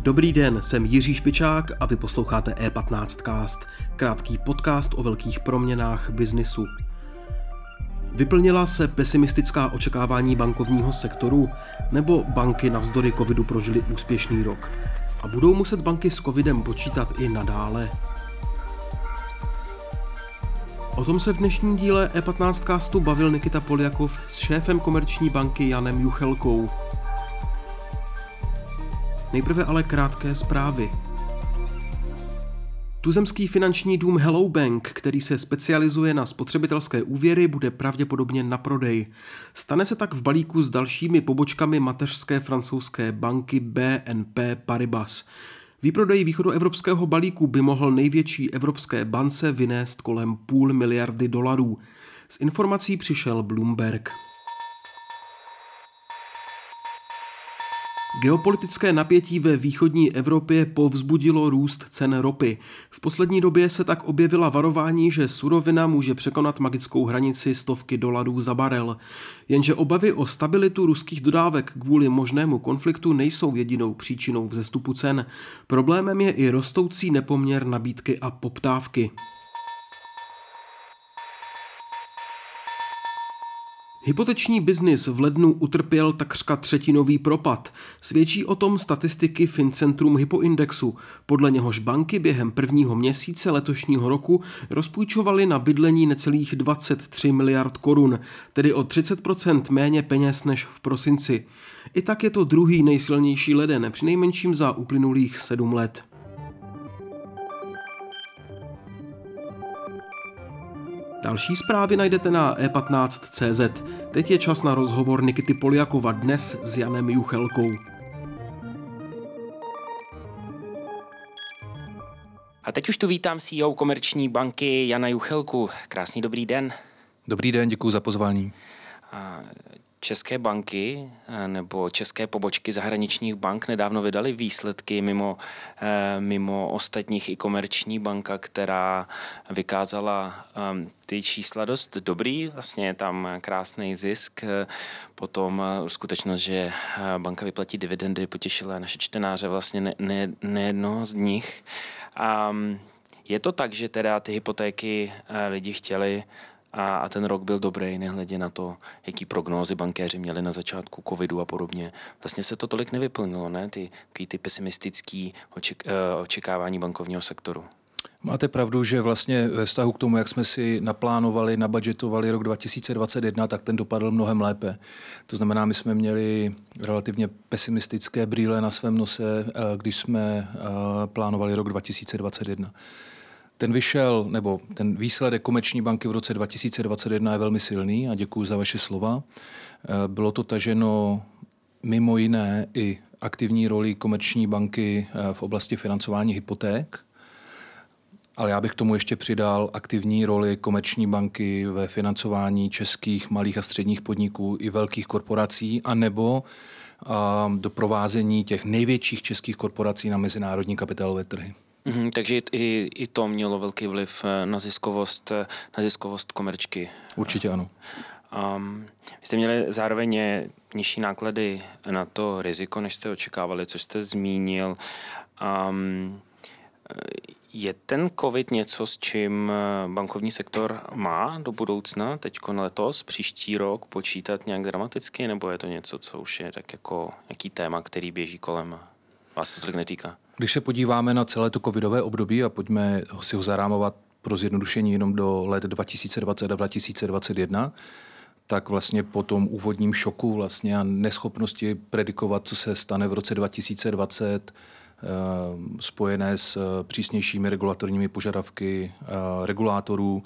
Dobrý den, jsem Jiří Špičák a vy posloucháte E15cast, krátký podcast o velkých proměnách biznisu. Vyplnila se pesimistická očekávání bankovního sektoru, nebo banky navzdory covidu prožily úspěšný rok? A budou muset banky s covidem počítat i nadále? O tom se v dnešním díle E15 castu bavil Nikita Poljakov s šéfem komerční banky Janem Juchelkou. Nejprve ale krátké zprávy. Tuzemský finanční dům Hello Bank, který se specializuje na spotřebitelské úvěry, bude pravděpodobně na prodej. Stane se tak v balíku s dalšími pobočkami mateřské francouzské banky BNP Paribas. Výprodej východoevropského balíku by mohl největší evropské bance vynést kolem půl miliardy dolarů. Z informací přišel Bloomberg. Geopolitické napětí ve východní Evropě povzbudilo růst cen ropy. V poslední době se tak objevila varování, že surovina může překonat magickou hranici stovky dolarů za barel. Jenže obavy o stabilitu ruských dodávek kvůli možnému konfliktu nejsou jedinou příčinou vzestupu cen. Problémem je i rostoucí nepoměr nabídky a poptávky. Hypoteční biznis v lednu utrpěl takřka třetinový propad. Svědčí o tom statistiky Fincentrum Hypoindexu, podle něhož banky během prvního měsíce letošního roku rozpůjčovaly na bydlení necelých 23 miliard korun, tedy o 30% méně peněz než v prosinci. I tak je to druhý nejsilnější leden, přinejmenším za uplynulých sedm let. Další zprávy najdete na e15.cz. Teď je čas na rozhovor Nikity Poliakova dnes s Janem Juchelkou. A teď už tu vítám CEO komerční banky Jana Juchelku. Krásný dobrý den. Dobrý den, děkuji za pozvání. České banky eh, nebo české pobočky zahraničních bank nedávno vydali výsledky mimo, eh, mimo ostatních i komerční banka, která vykázala ehm, ty čísla dost dobrý, vlastně je tam krásný zisk, potom skutečnost, že banka vyplatí dividendy, potěšila naše čtenáře vlastně ne, ne, nejednoho z nich. A je to tak, že teda ty hypotéky eh, lidi chtěli a, a ten rok byl dobrý, nehledě na to, jaký prognózy bankéři měli na začátku covidu a podobně. Vlastně se to tolik nevyplnilo, ne? Ty, ty pesimistické oček, eh, očekávání bankovního sektoru. Máte pravdu, že vlastně ve vztahu k tomu, jak jsme si naplánovali, nabudgetovali rok 2021, tak ten dopadl mnohem lépe. To znamená, my jsme měli relativně pesimistické brýle na svém nose, eh, když jsme eh, plánovali rok 2021. Ten vyšel, nebo ten výsledek Komerční banky v roce 2021 je velmi silný a děkuji za vaše slova. Eh, bylo to taženo mimo jiné i aktivní roli Komerční banky eh, v oblasti financování hypoték, ale já bych tomu ještě přidal aktivní roli Komerční banky ve financování českých malých a středních podniků i velkých korporací, anebo a doprovázení těch největších českých korporací na mezinárodní kapitálové trhy. Mm-hmm, takže i, i to mělo velký vliv eh, na ziskovost, eh, na ziskovost komerčky. Určitě ano. Um, vy jste měli zároveň nižší náklady na to riziko, než jste očekávali, což jste zmínil. Um, je ten COVID něco, s čím bankovní sektor má do budoucna, teď letos, příští rok, počítat nějak dramaticky, nebo je to něco, co už je tak jako nějaký téma, který běží kolem? Vás to tolik netýká? Když se podíváme na celé to covidové období a pojďme si ho zarámovat pro zjednodušení jenom do let 2020 a 2021, tak vlastně po tom úvodním šoku vlastně a neschopnosti predikovat, co se stane v roce 2020, eh, spojené s eh, přísnějšími regulatorními požadavky eh, regulátorů,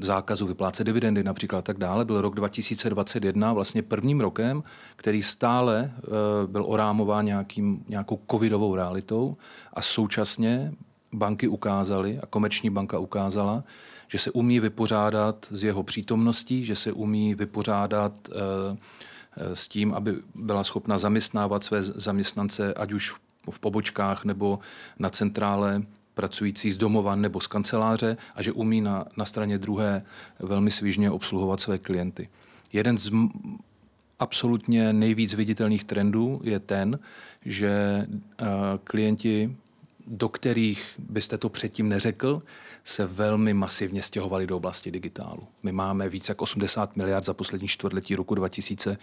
zákazu vyplácet dividendy například tak dále, byl rok 2021 vlastně prvním rokem, který stále eh, byl orámován nějakým, nějakou covidovou realitou a současně banky ukázaly a komerční banka ukázala, že se umí vypořádat s jeho přítomností, že se umí vypořádat eh, eh, s tím, aby byla schopna zaměstnávat své zaměstnance, ať už v pobočkách nebo na centrále pracující z domova nebo z kanceláře a že umí na, na straně druhé velmi svižně obsluhovat své klienty. Jeden z absolutně nejvíc viditelných trendů je ten, že uh, klienti, do kterých byste to předtím neřekl, se velmi masivně stěhovali do oblasti digitálu. My máme více jak 80 miliard za poslední čtvrtletí roku, 2000,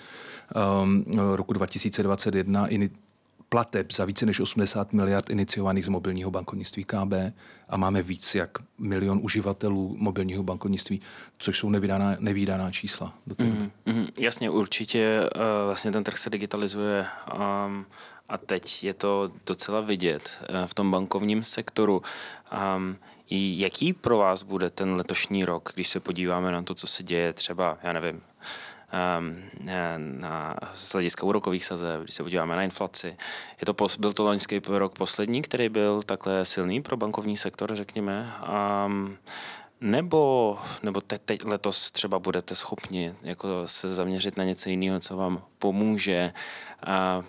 um, roku 2021 plateb za více než 80 miliard iniciovaných z mobilního bankovnictví KB a máme víc jak milion uživatelů mobilního bankovnictví, což jsou nevydaná, nevýdaná čísla. Do té mm, mm, jasně, určitě uh, vlastně ten trh se digitalizuje um, a teď je to docela vidět uh, v tom bankovním sektoru. Um, jaký pro vás bude ten letošní rok, když se podíváme na to, co se děje třeba, já nevím, na, z hlediska úrokových sazeb, když se podíváme na inflaci. Je to, byl to loňský rok poslední, který byl takhle silný pro bankovní sektor, řekněme. Um, nebo, nebo te, teď letos třeba budete schopni jako se zaměřit na něco jiného, co vám pomůže a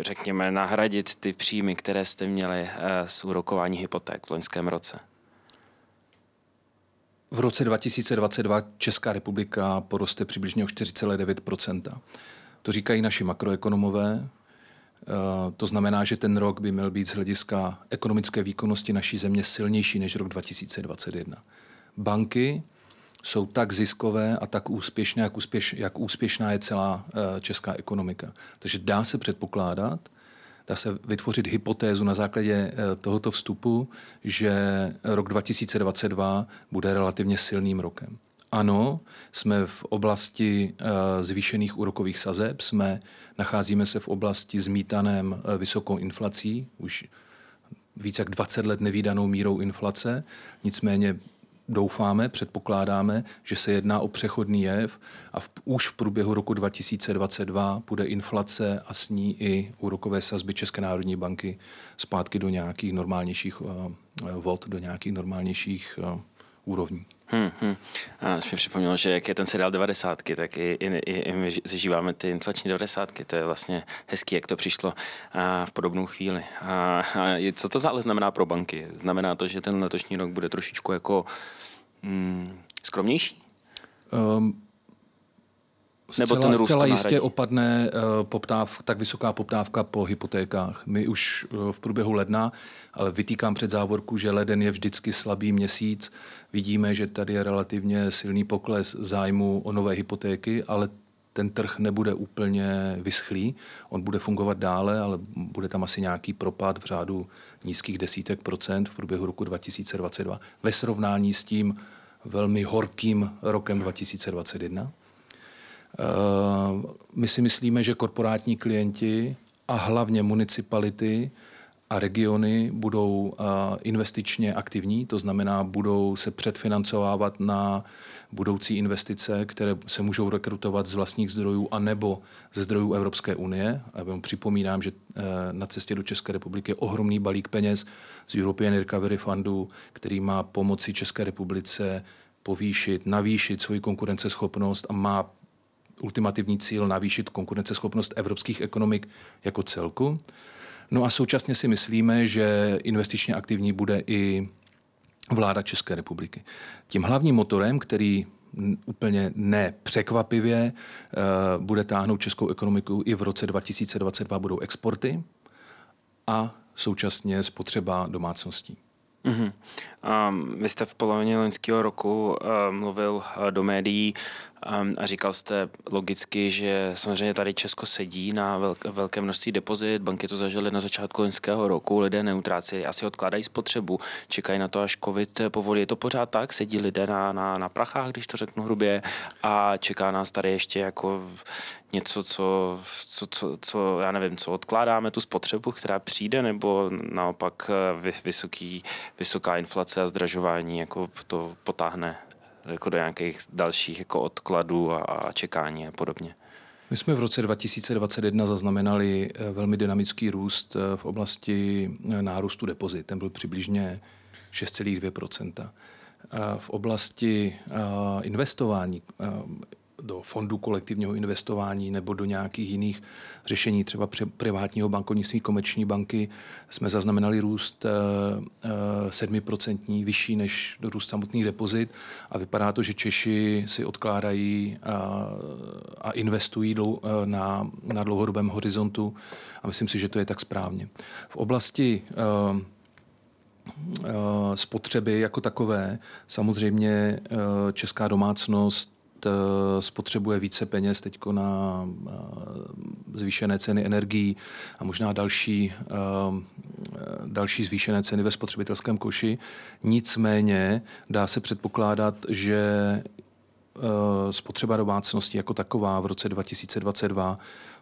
řekněme nahradit ty příjmy, které jste měli eh, z úrokování hypoték v loňském roce? V roce 2022 Česká republika poroste přibližně o 4,9% To říkají naši makroekonomové. Eh, to znamená, že ten rok by měl být z hlediska ekonomické výkonnosti naší země silnější než rok 2021. Banky jsou tak ziskové a tak úspěšné, jak, úspěš, jak úspěšná je celá eh, česká ekonomika. Takže dá se předpokládat, dá se vytvořit hypotézu na základě eh, tohoto vstupu, že rok 2022 bude relativně silným rokem. Ano, jsme v oblasti eh, zvýšených úrokových sazeb, jsme, nacházíme se v oblasti zmítaném eh, vysokou inflací, už více jak 20 let nevýdanou mírou inflace, nicméně doufáme, předpokládáme, že se jedná o přechodný jev a v, už v průběhu roku 2022 bude inflace a s ní i úrokové sazby České národní banky zpátky do nějakých normálnějších uh, vod, do nějakých normálnějších uh, úrovní. Hmm, hmm. A jsi mi připomněl, že jak je ten seriál 90, tak i, i, i, i my zažíváme ty inflační 90. To je vlastně hezký, jak to přišlo a v podobnou chvíli. A, a co to ale znamená pro banky? Znamená to, že ten letošní rok bude trošičku jako mm, skromnější? Um, nebo ten růst zcela jistě opadne uh, poptáv, tak vysoká poptávka po hypotékách. My už uh, v průběhu ledna, ale vytýkám před závorku, že leden je vždycky slabý měsíc. Vidíme, že tady je relativně silný pokles zájmu o nové hypotéky, ale ten trh nebude úplně vyschlý. On bude fungovat dále, ale bude tam asi nějaký propad v řádu nízkých desítek procent v průběhu roku 2022 ve srovnání s tím velmi horkým rokem 2021. Eh, my si myslíme, že korporátní klienti a hlavně municipality a regiony budou eh, investičně aktivní, to znamená, budou se předfinancovávat na budoucí investice, které se můžou rekrutovat z vlastních zdrojů a nebo ze zdrojů Evropské unie. A vám připomínám, že eh, na cestě do České republiky je ohromný balík peněz z European Recovery Fundu, který má pomoci České republice povýšit, navýšit svoji konkurenceschopnost a má ultimativní cíl navýšit konkurenceschopnost evropských ekonomik jako celku. No a současně si myslíme, že investičně aktivní bude i vláda České republiky. Tím hlavním motorem, který úplně nepřekvapivě eh, bude táhnout českou ekonomiku i v roce 2022, budou exporty a současně spotřeba domácností. Mm-hmm. Um, vy jste v polovině loňského roku uh, mluvil uh, do médií a říkal jste logicky, že samozřejmě tady Česko sedí na velk- velké množství depozit, banky to zažily na začátku loňského roku, lidé neutráci asi odkládají spotřebu, čekají na to, až covid povolí. Je to pořád tak? Sedí lidé na, na, na prachách, když to řeknu hrubě, a čeká nás tady ještě jako něco, co, co, co, co, já nevím, co odkládáme tu spotřebu, která přijde, nebo naopak eh, vysoký, vysoká inflace a zdražování jako to potáhne jako do nějakých dalších jako odkladů a, a čekání a podobně. My jsme v roce 2021 zaznamenali eh, velmi dynamický růst eh, v oblasti nárůstu depozit. Ten byl přibližně 6,2% V oblasti investování do fondu kolektivního investování nebo do nějakých jiných řešení, třeba privátního bankovnictví, komerční banky, jsme zaznamenali růst 7% vyšší než růst samotných depozit a vypadá to, že Češi si odkládají a, a investují na, na dlouhodobém horizontu a myslím si, že to je tak správně. V oblasti Eh, spotřeby jako takové. Samozřejmě eh, česká domácnost eh, spotřebuje více peněz teď na zvýšené ceny energií a možná další, další zvýšené ceny ve spotřebitelském koši. Nicméně dá se předpokládat, že spotřeba domácnosti jako taková v roce 2022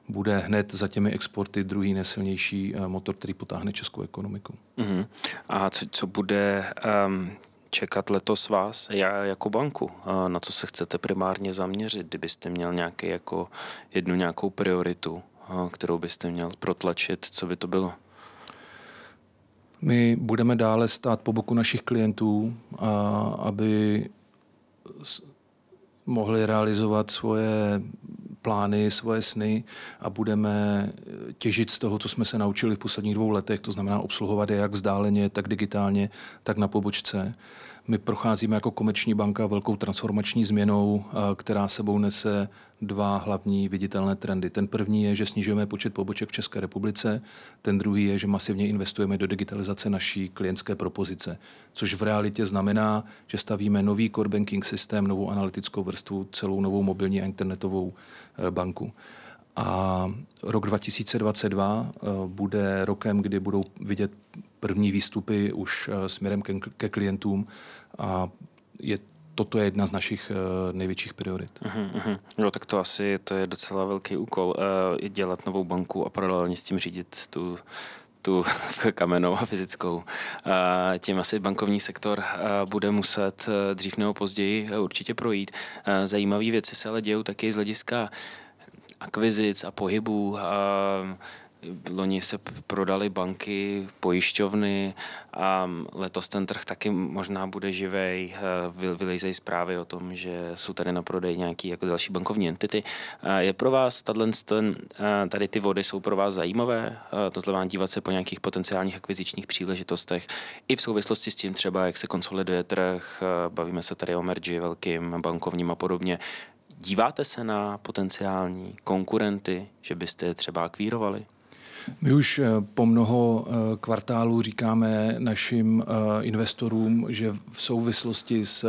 bude hned za těmi exporty druhý nesilnější eh, motor, který potáhne českou ekonomiku. Uh-huh. A co, co bude um, čekat letos vás já jako banku? Na co se chcete primárně zaměřit, kdybyste měl nějaký jako jednu nějakou prioritu, kterou byste měl protlačit, co by to bylo? My budeme dále stát po boku našich klientů, aby mohli realizovat svoje plány, svoje sny a budeme těžit z toho, co jsme se naučili v posledních dvou letech, to znamená obsluhovat je jak vzdáleně, tak digitálně, tak na pobočce. My procházíme jako komerční banka velkou transformační změnou, která sebou nese dva hlavní viditelné trendy. Ten první je, že snižujeme počet poboček v České republice, ten druhý je, že masivně investujeme do digitalizace naší klientské propozice, což v realitě znamená, že stavíme nový core banking systém, novou analytickou vrstvu, celou novou mobilní a internetovou eh, banku. A rok 2022 eh, bude rokem, kdy budou vidět první výstupy už eh, směrem ke, klientům a je toto je jedna z našich uh, největších priorit. Uh-huh. Jo, tak to asi to je docela velký úkol, uh, dělat novou banku a paralelně s tím řídit tu tu kamennou a fyzickou. Tím asi bankovní sektor bude muset dřív nebo později určitě projít. Zajímavé věci se ale dějou taky z hlediska akvizic a pohybů. Loni se prodali banky, pojišťovny a letos ten trh taky možná bude živej. Vylejzejí zprávy o tom, že jsou tady na prodej nějaký jako další bankovní entity. Je pro vás ten, tady ty vody jsou pro vás zajímavé? To znamená dívat se po nějakých potenciálních akvizičních příležitostech i v souvislosti s tím třeba, jak se konsoliduje trh, bavíme se tady o merži velkým bankovním a podobně. Díváte se na potenciální konkurenty, že byste je třeba akvírovali? My už eh, po mnoho eh, kvartálů říkáme našim eh, investorům, že v souvislosti s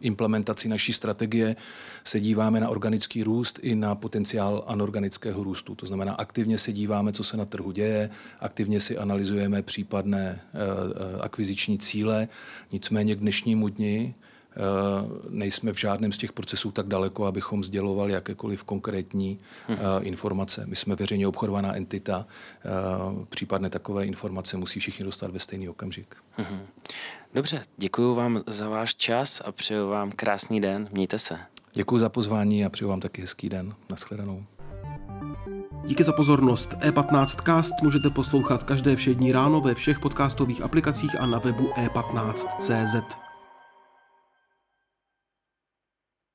implementací naší strategie se díváme na organický růst i na potenciál anorganického růstu. To znamená, aktivně se díváme, co se na trhu děje, aktivně si analyzujeme případné akviziční cíle. Nicméně k dnešnímu dni nejsme v žádném z těch procesů tak daleko, abychom sdělovali jakékoliv konkrétní hmm. informace. My jsme veřejně obchodovaná entita, eh, případné takové informace musí všichni dostat ve stejný okamžik. Hmm. Dobře, děkuji vám za váš čas a přeju vám krásný den. Mějte se. Děkuji za pozvání a přeju vám taky hezký den. Naschledanou. Díky za pozornost. E15cast můžete poslouchat každé všední ráno ve všech podcastových aplikacích a na webu e15.cz.